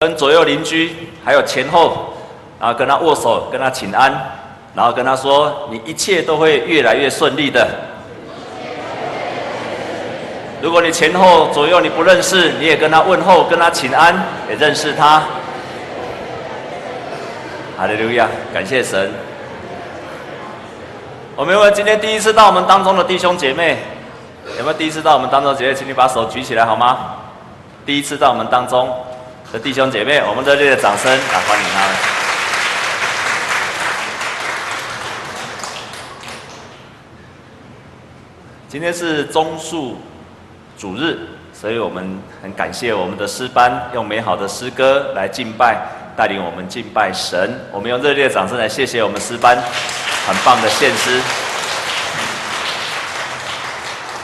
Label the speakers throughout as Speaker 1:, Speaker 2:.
Speaker 1: 跟左右邻居还有前后，然后跟他握手，跟他请安，然后跟他说：“你一切都会越来越顺利的。”如果你前后左右你不认识，你也跟他问候，跟他请安，也认识他。哈利路亚，感谢神。我们有没有今天第一次到我们当中的弟兄姐妹？有没有第一次到我们当中的姐妹？请你把手举起来好吗？第一次到我们当中的弟兄姐妹，我们热烈的掌声来欢迎他们。今天是棕树主日，所以我们很感谢我们的诗班用美好的诗歌来敬拜，带领我们敬拜神。我们用热烈的掌声来谢谢我们诗班。很棒的献诗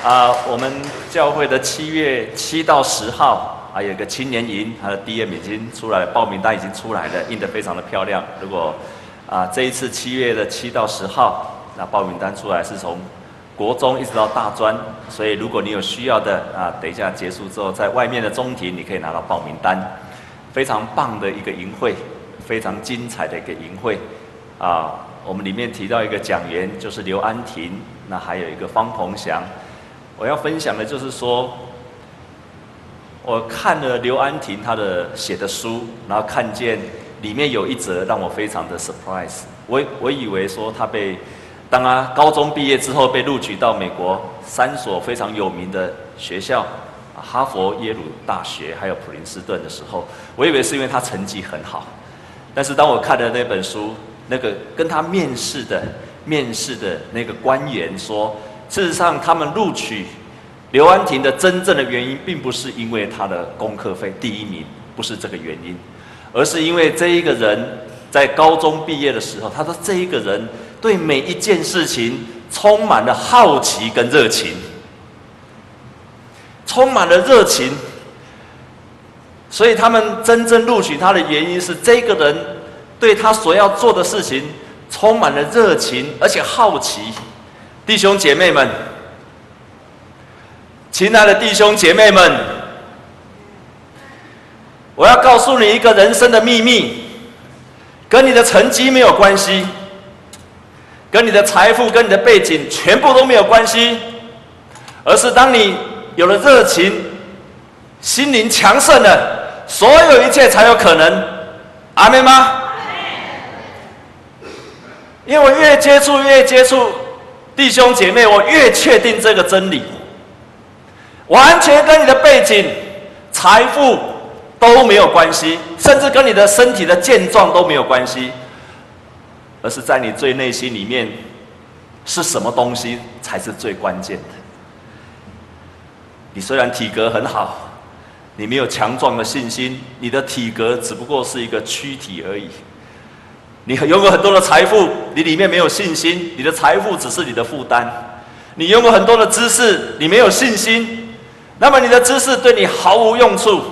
Speaker 1: 啊！我们教会的七月七到十号还有一个青年营，它的 DM 已经出来了，报名单已经出来了，印得非常的漂亮。如果啊这一次七月的七到十号，那报名单出来是从国中一直到大专，所以如果你有需要的啊，等一下结束之后，在外面的中庭你可以拿到报名单。非常棒的一个营会，非常精彩的一个营会啊！我们里面提到一个讲员，就是刘安婷，那还有一个方鹏翔。我要分享的就是说，我看了刘安婷他的写的书，然后看见里面有一则让我非常的 surprise。我我以为说他被，当他高中毕业之后被录取到美国三所非常有名的学校，哈佛、耶鲁大学还有普林斯顿的时候，我以为是因为他成绩很好。但是当我看了那本书，那个跟他面试的面试的那个官员说，事实上他们录取刘安婷的真正的原因，并不是因为他的功课费第一名，不是这个原因，而是因为这一个人在高中毕业的时候，他说这一个人对每一件事情充满了好奇跟热情，充满了热情，所以他们真正录取他的原因是这个人。对他所要做的事情充满了热情，而且好奇。弟兄姐妹们，亲爱的弟兄姐妹们，我要告诉你一个人生的秘密，跟你的成绩没有关系，跟你的财富、跟你的背景全部都没有关系，而是当你有了热情，心灵强盛了，所有一切才有可能。阿妹吗？因为我越接触越接触弟兄姐妹，我越确定这个真理，完全跟你的背景、财富都没有关系，甚至跟你的身体的健壮都没有关系，而是在你最内心里面是什么东西才是最关键的。你虽然体格很好，你没有强壮的信心，你的体格只不过是一个躯体而已。你拥有很多的财富，你里面没有信心，你的财富只是你的负担。你拥有很多的知识，你没有信心，那么你的知识对你毫无用处。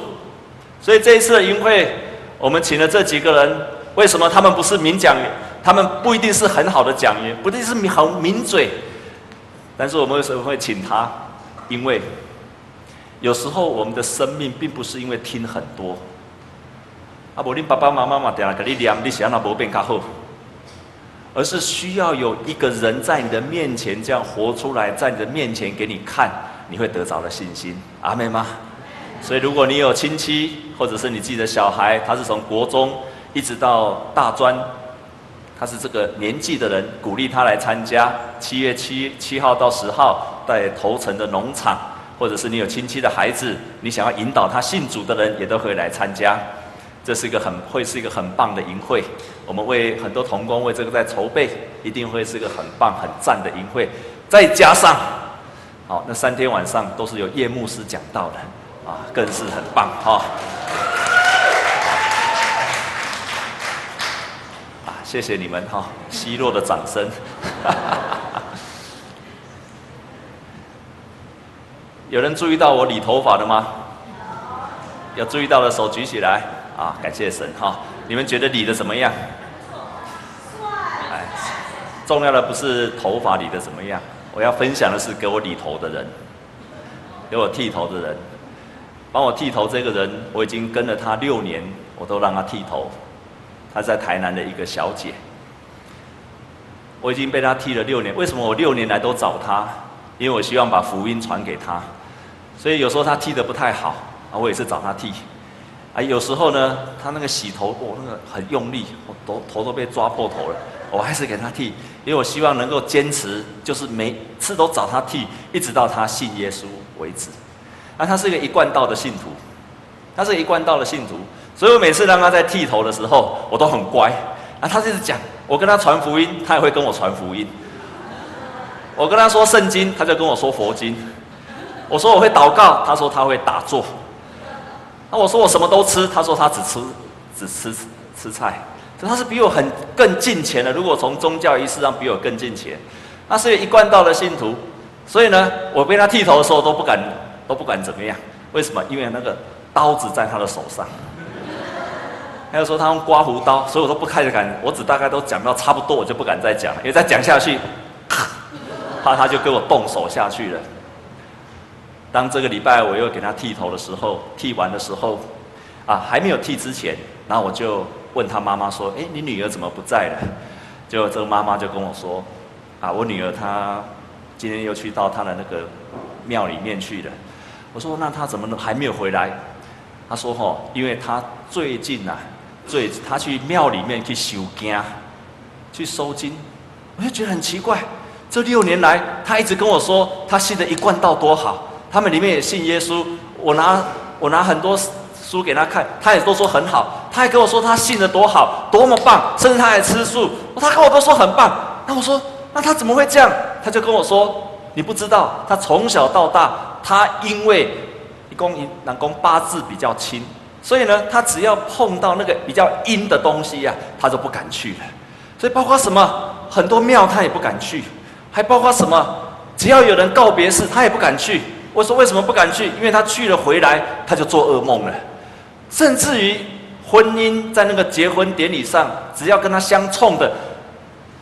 Speaker 1: 所以这一次的营会，我们请了这几个人，为什么他们不是名讲员？他们不一定是很好的讲员，不一定是名好名嘴，但是我们为什么会请他？因为有时候我们的生命并不是因为听很多。啊，不，你爸爸妈妈嘛，点了给你念，你想那不变较好，而是需要有一个人在你的面前这样活出来，在你的面前给你看，你会得着的信心，阿妹吗？所以，如果你有亲戚，或者是你自己的小孩，他是从国中一直到大专，他是这个年纪的人，鼓励他来参加七月七七号到十号在头城的农场，或者是你有亲戚的孩子，你想要引导他信主的人，也都可以来参加。这是一个很会是一个很棒的营会，我们为很多同工为这个在筹备，一定会是一个很棒很赞的营会。再加上，好，那三天晚上都是由叶牧师讲到的，啊，更是很棒哈。啊，谢谢你们哈，奚落的掌声。有人注意到我理头发的吗？有注意到的手举起来。啊，感谢神哈！你们觉得理的怎么样？哎，重要的不是头发理的怎么样，我要分享的是给我理头的人，给我剃头的人，帮我剃头这个人，我已经跟了他六年，我都让他剃头。他在台南的一个小姐，我已经被他剃了六年。为什么我六年来都找他？因为我希望把福音传给他。所以有时候他剃得不太好，啊，我也是找他剃。啊，有时候呢，他那个洗头，哦，那个很用力，我头头都被抓破头了，我还是给他剃，因为我希望能够坚持，就是每次都找他剃，一直到他信耶稣为止。那他是一个一贯道的信徒，他是一贯道的信徒。所以我每次让他在剃头的时候，我都很乖。啊，他就是讲，我跟他传福音，他也会跟我传福音。我跟他说圣经，他就跟我说佛经。我说我会祷告，他说他会打坐。那我说我什么都吃，他说他只吃只吃吃菜。他是比我很更近前的。如果从宗教仪式上比我更近前，他是一贯道的信徒。所以呢，我被他剃头的时候都不敢都不敢怎么样。为什么？因为那个刀子在他的手上。还有说他用刮胡刀，所以我都不开始敢，我只大概都讲到差不多，我就不敢再讲了，因为再讲下去，怕他就给我动手下去了。当这个礼拜我又给他剃头的时候，剃完的时候，啊，还没有剃之前，然后我就问他妈妈说：“哎，你女儿怎么不在了？”结果这个妈妈就跟我说：“啊，我女儿她今天又去到她的那个庙里面去了。”我说：“那她怎么能还没有回来？”她说：“吼，因为她最近啊。”最她去庙里面去修经，去收经，我就觉得很奇怪。这六年来，她一直跟我说她信的一贯道多好，他们里面也信耶稣。我拿我拿很多书给他看，他也都说很好。他还跟我说他信的多好，多么棒，甚至他还吃素。他跟我都说很棒。那我说，那他怎么会这样？他就跟我说，你不知道，他从小到大，他因为一公一南宫八字比较轻。所以呢，他只要碰到那个比较阴的东西呀、他就不敢去了。所以包括什么，很多庙他也不敢去，还包括什么，只要有人告别式，他也不敢去。我说为什么不敢去？因为他去了回来，他就做噩梦了。甚至于婚姻在那个结婚典礼上，只要跟他相冲的，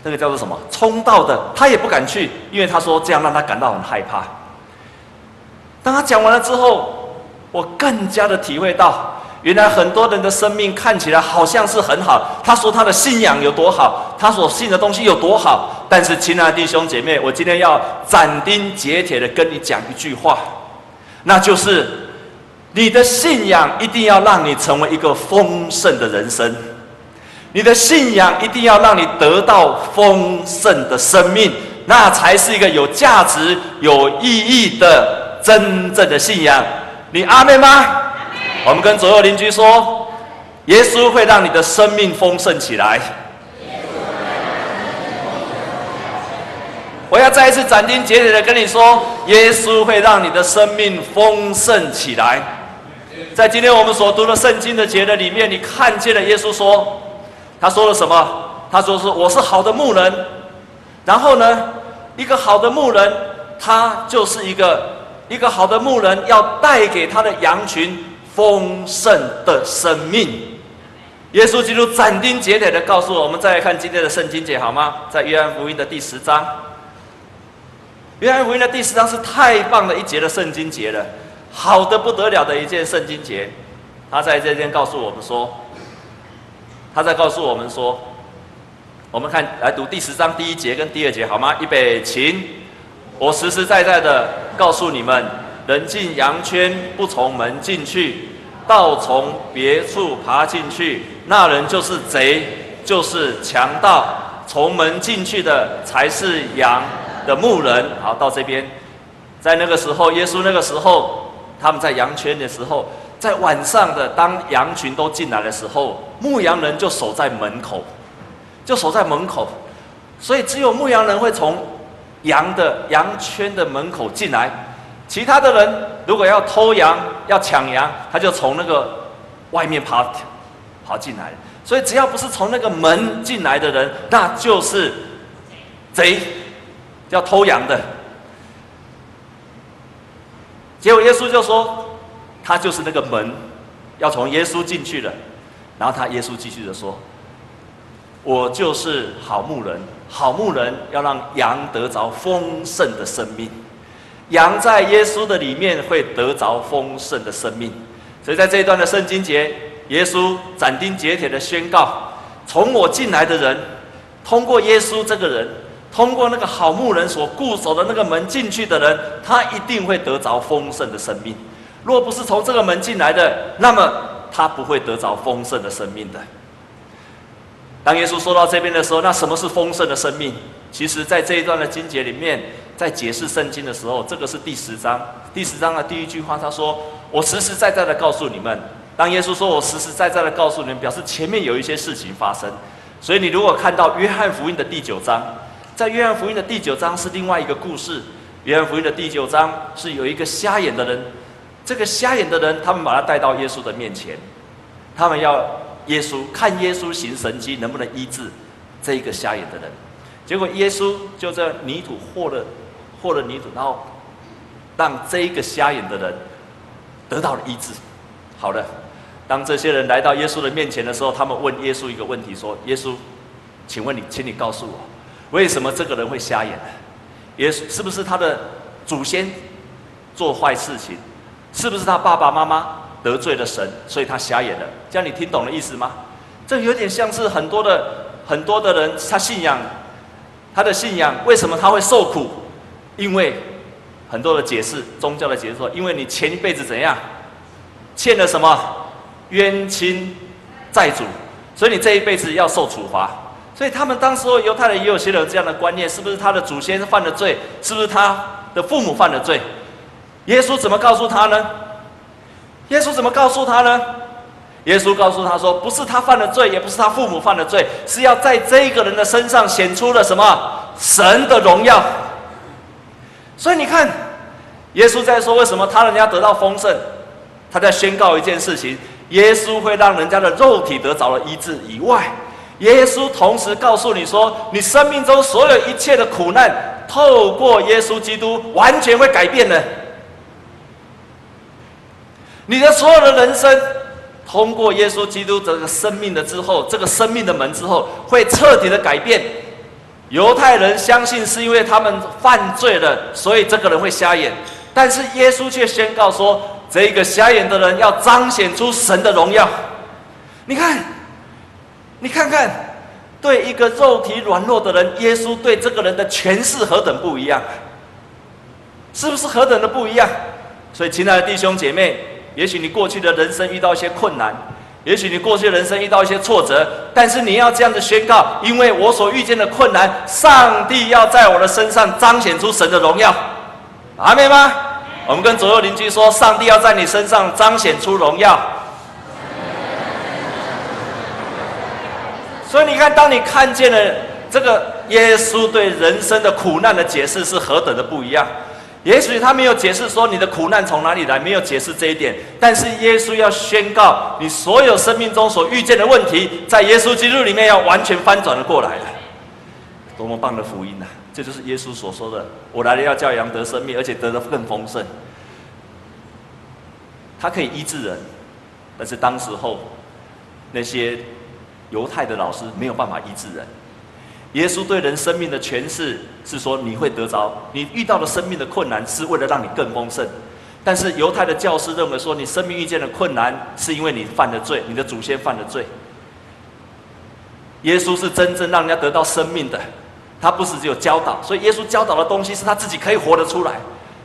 Speaker 1: 那个叫做什么冲到的，他也不敢去，因为他说这样让他感到很害怕。当他讲完了之后，我更加的体会到。原来很多人的生命看起来好像是很好，他说他的信仰有多好，他所信的东西有多好，但是亲爱的弟兄姐妹，我今天要斩钉截铁的跟你讲一句话，那就是你的信仰一定要让你成为一个丰盛的人生，你的信仰一定要让你得到丰盛的生命，那才是一个有价值、有意义的真正的信仰。你阿妹吗？我们跟左右邻居说，耶稣会让你的生命丰盛起来。我要再一次斩钉截铁的跟你说，耶稣会让你的生命丰盛起来。在今天我们所读的圣经的节的里面，你看见了耶稣说，他说了什么？他说是我是好的牧人。然后呢，一个好的牧人，他就是一个一个好的牧人，要带给他的羊群。丰盛的生命，耶稣基督斩钉截铁的告诉我们。再来看今天的圣经节好吗？在约翰福音的第十章。约翰福音的第十章是太棒的一节的圣经节了，好的不得了的一件圣经节。他在这边告诉我们说，他在告诉我们说，我们看来读第十章第一节跟第二节好吗？预备，请。我实实在在的告诉你们。人进羊圈，不从门进去，倒从别处爬进去，那人就是贼，就是强盗。从门进去的才是羊的牧人。好，到这边，在那个时候，耶稣那个时候，他们在羊圈的时候，在晚上的当羊群都进来的时候，牧羊人就守在门口，就守在门口，所以只有牧羊人会从羊的羊圈的门口进来。其他的人如果要偷羊、要抢羊，他就从那个外面跑跑进来。所以只要不是从那个门进来的人，那就是贼，要偷羊的。结果耶稣就说，他就是那个门，要从耶稣进去的。然后他耶稣继续的说：“我就是好牧人，好牧人要让羊得着丰盛的生命。”羊在耶稣的里面会得着丰盛的生命，所以在这一段的圣经节，耶稣斩钉截铁的宣告：从我进来的人，通过耶稣这个人，通过那个好牧人所固守的那个门进去的人，他一定会得着丰盛的生命。若不是从这个门进来的，那么他不会得着丰盛的生命的。当耶稣说到这边的时候，那什么是丰盛的生命？其实，在这一段的经节里面，在解释圣经的时候，这个是第十章。第十章的第一句话，他说：“我实实在在的告诉你们。”当耶稣说我实实在在的告诉你们，表示前面有一些事情发生。所以，你如果看到约翰福音的第九章，在约翰福音的第九章是另外一个故事。约翰福音的第九章是有一个瞎眼的人，这个瞎眼的人，他们把他带到耶稣的面前，他们要耶稣看耶稣行神迹，能不能医治这一个瞎眼的人。结果耶稣就在泥土和了和了泥土，然后让这一个瞎眼的人得到了医治。好的，当这些人来到耶稣的面前的时候，他们问耶稣一个问题：说，耶稣，请问你，请你告诉我，为什么这个人会瞎眼呢？也是不是他的祖先做坏事情？是不是他爸爸妈妈得罪了神，所以他瞎眼了？这样你听懂了意思吗？这有点像是很多的很多的人，他信仰。他的信仰为什么他会受苦？因为很多的解释，宗教的解释说，因为你前一辈子怎样欠了什么冤亲债主，所以你这一辈子要受处罚。所以他们当时候犹太人也有些人这样的观念：是不是他的祖先犯了罪？是不是他的父母犯了罪？耶稣怎么告诉他呢？耶稣怎么告诉他呢？耶稣告诉他说：“不是他犯了罪，也不是他父母犯了罪，是要在这个人的身上显出了什么？神的荣耀。”所以你看，耶稣在说为什么他人家得到丰盛，他在宣告一件事情：耶稣会让人家的肉体得着了医治以外，耶稣同时告诉你说，你生命中所有一切的苦难，透过耶稣基督完全会改变的。你的所有的人生。通过耶稣基督这个生命的之后，这个生命的门之后，会彻底的改变。犹太人相信是因为他们犯罪了，所以这个人会瞎眼。但是耶稣却宣告说，这个瞎眼的人要彰显出神的荣耀。你看，你看看，对一个肉体软弱的人，耶稣对这个人的诠释何等不一样，是不是何等的不一样？所以，亲爱的弟兄姐妹。也许你过去的人生遇到一些困难，也许你过去人生遇到一些挫折，但是你要这样子宣告：因为我所遇见的困难，上帝要在我的身上彰显出神的荣耀。阿们吗？我们跟左右邻居说：上帝要在你身上彰显出荣耀。所以你看，当你看见了这个耶稣对人生的苦难的解释是何等的不一样。也许他没有解释说你的苦难从哪里来，没有解释这一点。但是耶稣要宣告，你所有生命中所遇见的问题，在耶稣基督里面要完全翻转了过来了。多么棒的福音呐！这就是耶稣所说的：“我来了要叫羊得生命，而且得的更丰盛。”他可以医治人，但是当时候那些犹太的老师没有办法医治人。耶稣对人生命的诠释是说：你会得着，你遇到的生命的困难是为了让你更丰盛。但是犹太的教师认为说，你生命遇见的困难是因为你犯了罪，你的祖先犯了罪。耶稣是真正让人家得到生命的，他不是只有教导，所以耶稣教导的东西是他自己可以活得出来。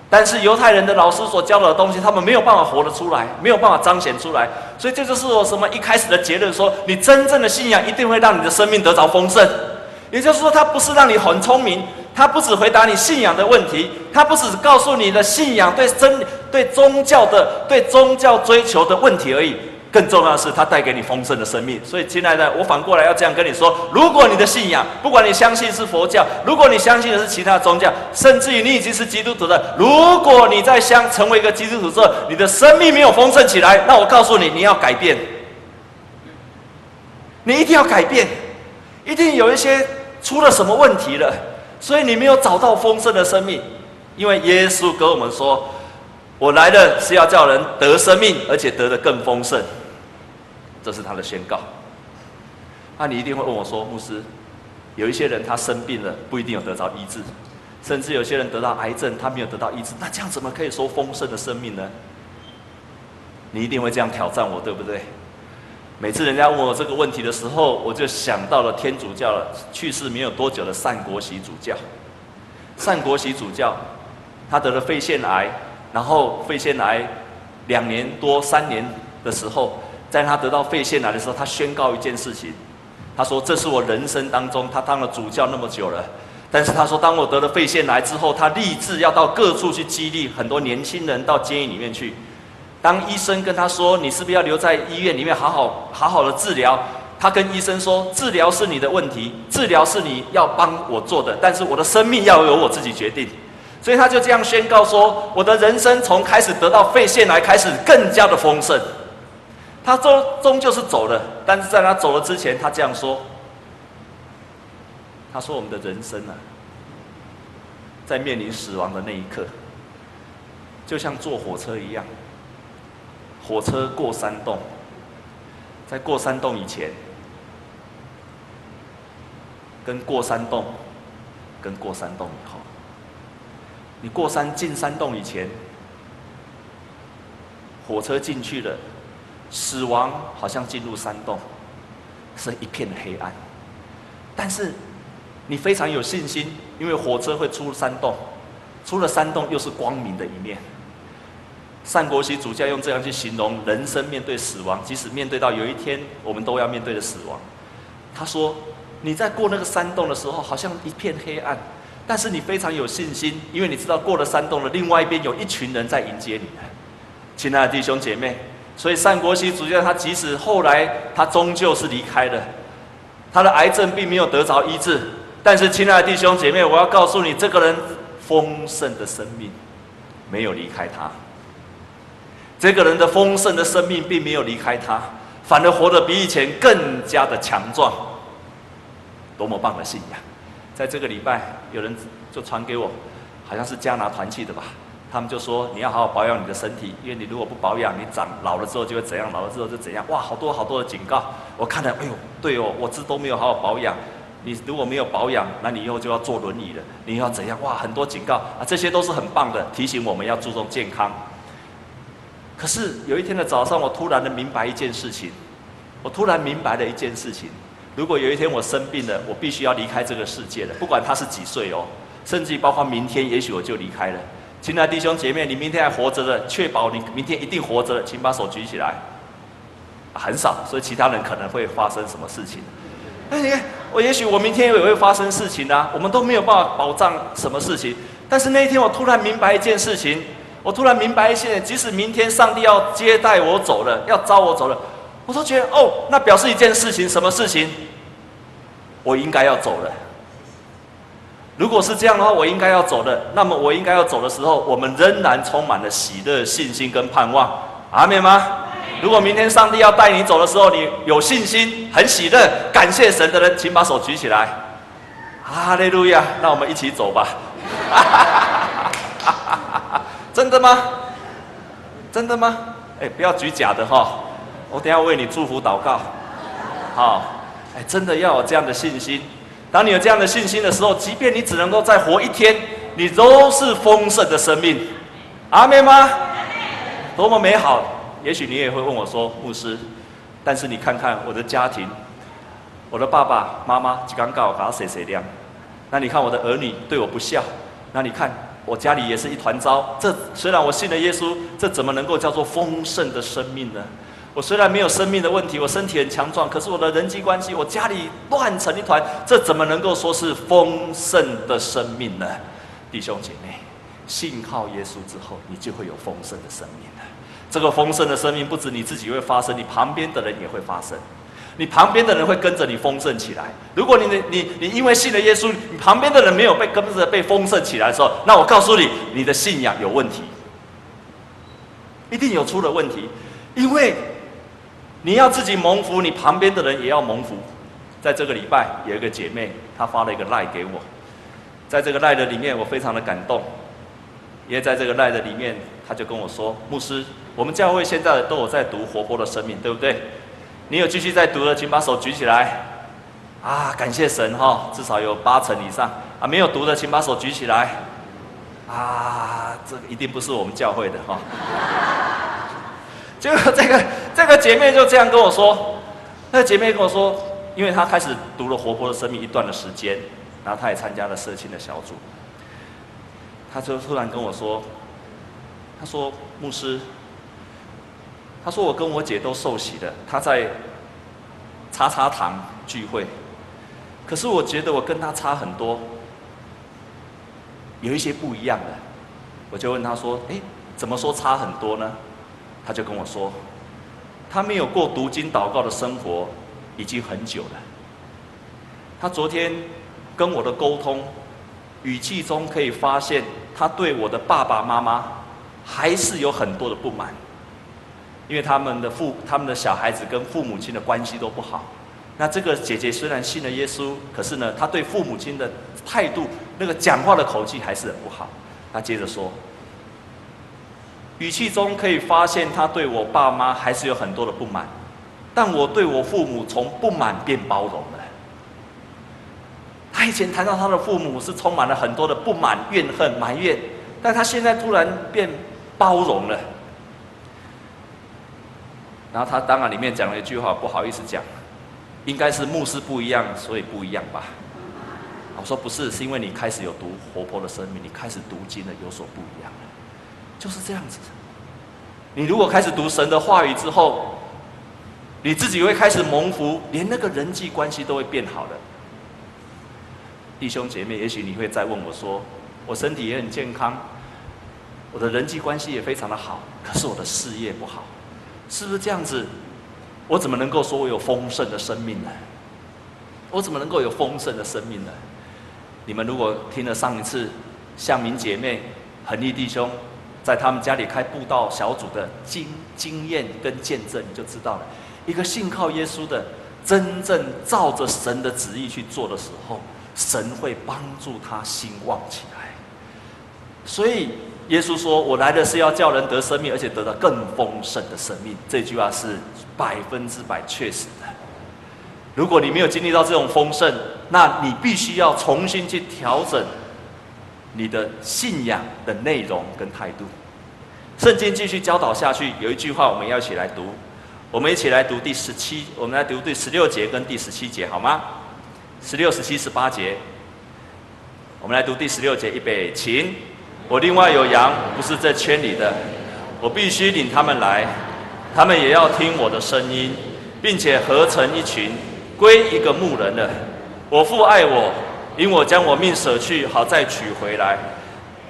Speaker 1: 但是犹太人的老师所教的东西，他们没有办法活得出来，没有办法彰显出来。所以这就是我什么一开始的结论：说你真正的信仰一定会让你的生命得着丰盛。也就是说，他不是让你很聪明，他不只回答你信仰的问题，他不只告诉你的信仰对真对宗教的对宗教追求的问题而已。更重要的是，它带给你丰盛的生命。所以，亲爱的，我反过来要这样跟你说：如果你的信仰，不管你相信是佛教，如果你相信的是其他宗教，甚至于你已经是基督徒的，如果你在相成为一个基督徒之后，你的生命没有丰盛起来，那我告诉你，你要改变，你一定要改变，一定有一些。出了什么问题了？所以你没有找到丰盛的生命，因为耶稣跟我们说：“我来的是要叫人得生命，而且得的更丰盛。”这是他的宣告。那你一定会问我说：“牧师，有一些人他生病了，不一定有得到医治，甚至有些人得到癌症，他没有得到医治，那这样怎么可以说丰盛的生命呢？”你一定会这样挑战我，对不对？每次人家问我这个问题的时候，我就想到了天主教了，去世没有多久的善国玺主教。善国玺主教，他得了肺腺癌，然后肺腺癌两年多三年的时候，在他得到肺腺癌的时候，他宣告一件事情，他说：“这是我人生当中，他当了主教那么久了，但是他说，当我得了肺腺癌之后，他立志要到各处去激励很多年轻人到监狱里面去。当医生跟他说：‘你是不是要留在医院里面好好好好的治疗？’他跟医生说：‘治疗是你的问题，治疗是你要帮我做的，但是我的生命要由我自己决定。’所以他就这样宣告说：‘我的人生从开始得到肺腺癌开始，更加的丰盛。’他终终究是走了，但是在他走了之前，他这样说：‘他说我们的人生啊，在面临死亡的那一刻，就像坐火车一样，火车过山洞，在过山洞以前。’跟过山洞，跟过山洞以后，你过山进山洞以前，火车进去了，死亡好像进入山洞，是一片黑暗。但是你非常有信心，因为火车会出山洞，出了山洞又是光明的一面。单国玺主教用这样去形容人生面对死亡，即使面对到有一天我们都要面对的死亡，他说。你在过那个山洞的时候，好像一片黑暗，但是你非常有信心，因为你知道过了山洞的另外一边有一群人在迎接你。亲爱的弟兄姐妹，所以单国熙主教他即使后来他终究是离开了，他的癌症并没有得着医治，但是亲爱的弟兄姐妹，我要告诉你，这个人丰盛的生命没有离开他，这个人的丰盛的生命并没有离开他，反而活得比以前更加的强壮。多么棒的信仰！在这个礼拜，有人就传给我，好像是加拿团契的吧。他们就说：“你要好好保养你的身体，因为你如果不保养，你长老了之后就会怎样，老了之后就怎样。”哇，好多好多的警告！我看了，哎呦，对哦，我这都没有好好保养。你如果没有保养，那你以后就要坐轮椅了。你要怎样？哇，很多警告啊！这些都是很棒的提醒，我们要注重健康。可是有一天的早上，我突然的明白一件事情，我突然明白了一件事情。如果有一天我生病了，我必须要离开这个世界了，不管他是几岁哦，甚至包括明天，也许我就离开了。亲爱的弟兄姐妹，你明天还活着的，确保你明天一定活着，请把手举起来。很少，所以其他人可能会发生什么事情。那你看，我也许我明天也会发生事情啊，我们都没有办法保障什么事情。但是那一天，我突然明白一件事情，我突然明白一些，即使明天上帝要接待我走了，要召我走了。我都觉得哦，那表示一件事情，什么事情？我应该要走了。如果是这样的话，我应该要走的。那么我应该要走的时候，我们仍然充满了喜乐、信心跟盼望。阿们吗？如果明天上帝要带你走的时候，你有信心、很喜乐、感谢神的人，请把手举起来。哈利路亚！那我们一起走吧。真的吗？真的吗？哎，不要举假的哈。我等下为你祝福祷告，好，哎，真的要有这样的信心。当你有这样的信心的时候，即便你只能够再活一天，你都是丰盛的生命。阿们吗？多么美好！也许你也会问我说，牧师，但是你看看我的家庭，我的爸爸妈妈刚刚我搞谁谁亮，那你看我的儿女对我不孝，那你看我家里也是一团糟。这虽然我信了耶稣，这怎么能够叫做丰盛的生命呢？我虽然没有生命的问题，我身体很强壮，可是我的人际关系，我家里乱成一团，这怎么能够说是丰盛的生命呢？弟兄姐妹，信靠耶稣之后，你就会有丰盛的生命了。这个丰盛的生命不止你自己会发生，你旁边的人也会发生，你旁边的人会跟着你丰盛起来。如果你你你你因为信了耶稣，你旁边的人没有被跟着被丰盛起来的时候，那我告诉你，你的信仰有问题，一定有出了问题，因为。你要自己蒙福，你旁边的人也要蒙福。在这个礼拜，有一个姐妹，她发了一个赖给我，在这个赖的里面，我非常的感动，因为在这个赖的里面，她就跟我说：“牧师，我们教会现在都有在读活泼的生命，对不对？你有继续在读的，请把手举起来。啊，感谢神哈，至少有八成以上。啊，没有读的，请把手举起来。啊，这个一定不是我们教会的哈。”就这个这个姐妹就这样跟我说，那姐妹跟我说，因为她开始读了《活泼的生命》一段的时间，然后她也参加了社青的小组，她就突然跟我说，她说牧师，她说我跟我姐都受洗了，她在叉叉堂聚会，可是我觉得我跟她差很多，有一些不一样的，我就问她说，哎，怎么说差很多呢？她就跟我说。他没有过读经祷告的生活，已经很久了。他昨天跟我的沟通，语气中可以发现，他对我的爸爸妈妈还是有很多的不满，因为他们的父、他们的小孩子跟父母亲的关系都不好。那这个姐姐虽然信了耶稣，可是呢，她对父母亲的态度，那个讲话的口气还是很不好。她接着说。语气中可以发现，他对我爸妈还是有很多的不满，但我对我父母从不满变包容了。他以前谈到他的父母是充满了很多的不满、怨恨、埋怨，但他现在突然变包容了。然后他当然里面讲了一句话，不好意思讲，应该是牧师不一样，所以不一样吧。我说不是，是因为你开始有读活泼的生命，你开始读经了，有所不一样。就是这样子。你如果开始读神的话语之后，你自己会开始蒙福，连那个人际关系都会变好的。弟兄姐妹，也许你会再问我说：“我身体也很健康，我的人际关系也非常的好，可是我的事业不好，是不是这样子？我怎么能够说我有丰盛的生命呢？我怎么能够有丰盛的生命呢？”你们如果听了上一次向明姐妹、恒毅弟兄。在他们家里开布道小组的经经验跟见证，你就知道了。一个信靠耶稣的，真正照着神的旨意去做的时候，神会帮助他兴旺起来。所以耶稣说：“我来的是要叫人得生命，而且得到更丰盛的生命。”这句话是百分之百确实的。如果你没有经历到这种丰盛，那你必须要重新去调整。你的信仰的内容跟态度，圣经继续教导下去，有一句话我们要一起来读，我们一起来读第十七，我们来读第十六节跟第十七节，好吗？十六、十七、十八节，我们来读第十六节，预备，请。我另外有羊，不是这圈里的，我必须领他们来，他们也要听我的声音，并且合成一群，归一个牧人了。我父爱我。因我将我命舍去，好再取回来。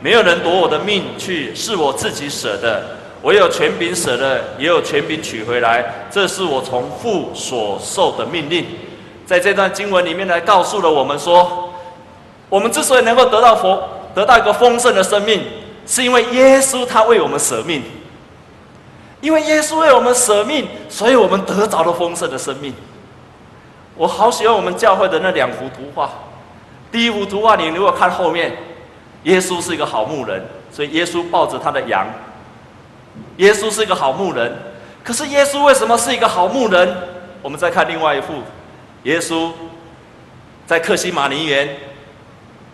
Speaker 1: 没有人夺我的命去，是我自己舍的。我有权柄舍的，也有权柄取回来。这是我从父所受的命令。在这段经文里面来告诉了我们说，我们之所以能够得到佛，得到一个丰盛的生命，是因为耶稣他为我们舍命。因为耶稣为我们舍命，所以我们得着了丰盛的生命。我好喜欢我们教会的那两幅图画。第一幅图画，你如果看后面，耶稣是一个好牧人，所以耶稣抱着他的羊。耶稣是一个好牧人，可是耶稣为什么是一个好牧人？我们再看另外一幅，耶稣在克西马尼园，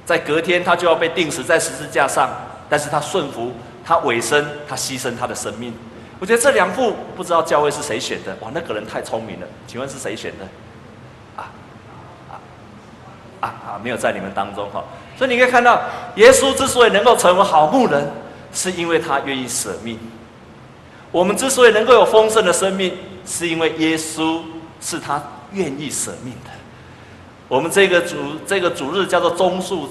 Speaker 1: 在隔天他就要被钉死在十字架上，但是他顺服，他委身，他牺牲他的生命。我觉得这两幅不知道教会是谁选的，哇，那个人太聪明了，请问是谁选的？啊啊！没有在你们当中哈，所以你可以看到，耶稣之所以能够成为好牧人，是因为他愿意舍命；我们之所以能够有丰盛的生命，是因为耶稣是他愿意舍命的。我们这个主这个主日叫做棕树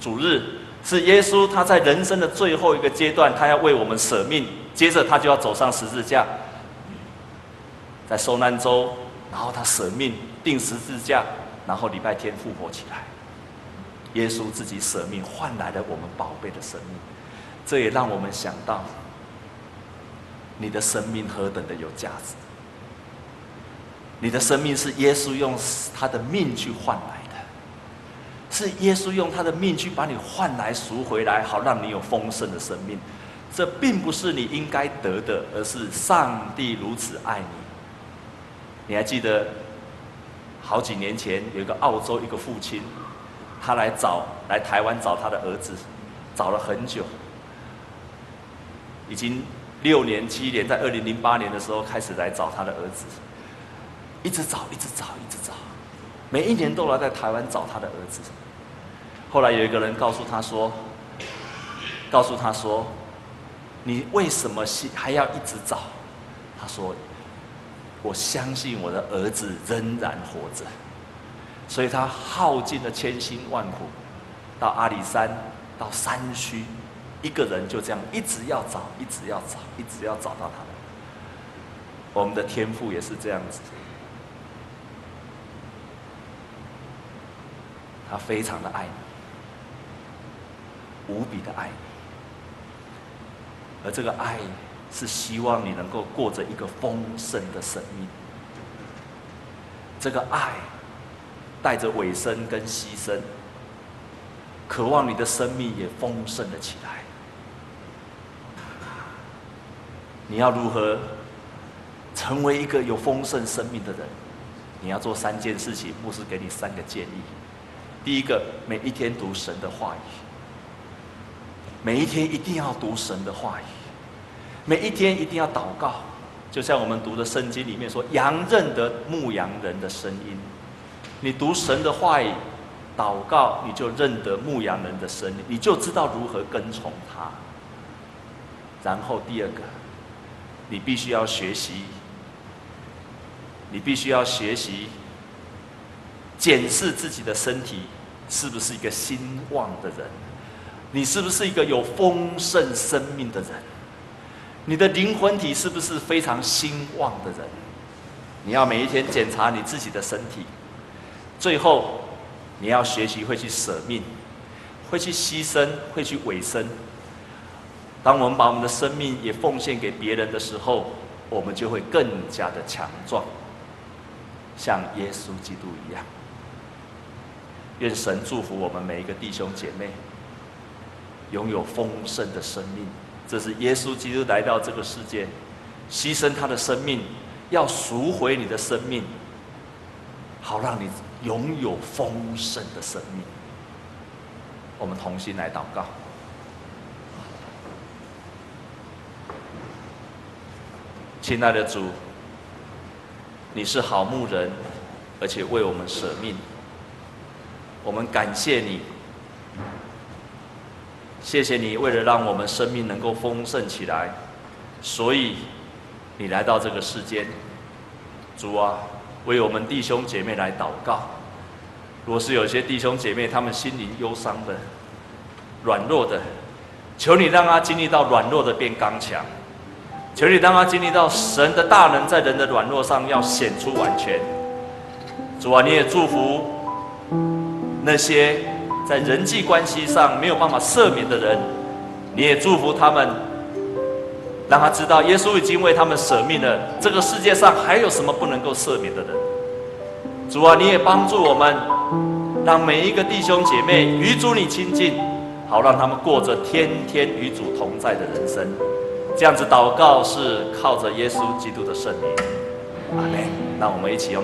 Speaker 1: 主日，是耶稣他在人生的最后一个阶段，他要为我们舍命，接着他就要走上十字架，在受难周，然后他舍命钉十字架。然后礼拜天复活起来，耶稣自己舍命换来了我们宝贝的生命，这也让我们想到，你的生命何等的有价值！你的生命是耶稣用他的命去换来的，是耶稣用他的命去把你换来赎回来，好让你有丰盛的生命。这并不是你应该得的，而是上帝如此爱你。你还记得？好几年前，有一个澳洲一个父亲，他来找来台湾找他的儿子，找了很久，已经六年七年，在二零零八年的时候开始来找他的儿子。一直找，一直找，一直找，每一年都来在台湾找他的儿子。后来有一个人告诉他说：“告诉他说，你为什么还要一直找？”他说：“我相信我的儿子仍然活着。”所以他耗尽了千辛万苦，到阿里山，到山区，一个人就这样一直要找，一直要找，一直要找到他。我们的天父也是这样子，他非常的爱你，无比的爱你，而这个爱是希望你能够过着一个丰盛的生命。这个爱带着委身跟牺牲，渴望你的生命也丰盛了起来。你要如何？成为一个有丰盛生命的人，你要做三件事情。牧师给你三个建议：第一个，每一天读神的话语；每一天一定要读神的话语；每一天一定要祷告。就像我们读的圣经里面说：“羊认得牧羊人的声音。”你读神的话语，祷告，你就认得牧羊人的声音，你就知道如何跟从他。然后第二个，你必须要学习。你必须要学习检视自己的身体是不是一个兴旺的人，你是不是一个有丰盛生命的人？你的灵魂体是不是非常兴旺的人？你要每一天检查你自己的身体。最后，你要学习会去舍命，会去牺牲，会去委身。当我们把我们的生命也奉献给别人的时候，我们就会更加的强壮。像耶稣基督一样，愿神祝福我们每一个弟兄姐妹，拥有丰盛的生命。这是耶稣基督来到这个世界，牺牲他的生命，要赎回你的生命，好让你拥有丰盛的生命。我们同心来祷告，亲爱的主。你是好牧人，而且为我们舍命，我们感谢你，谢谢你为了让我们生命能够丰盛起来，所以你来到这个世间。主啊，为我们弟兄姐妹来祷告。若是有些弟兄姐妹他们心灵忧伤的、软弱的，求你让他经历到软弱的变刚强。求你让他经历到神的大能，在人的软弱上要显出完全。主啊，你也祝福那些在人际关系上没有办法赦免的人，你也祝福他们，让他知道耶稣已经为他们舍命了。这个世界上还有什么不能够赦免的人？主啊，你也帮助我们，让每一个弟兄姐妹与主你亲近，好让他们过着天天与主同在的人生。这样子祷告是靠着耶稣基督的圣名，阿门。那我们一起用。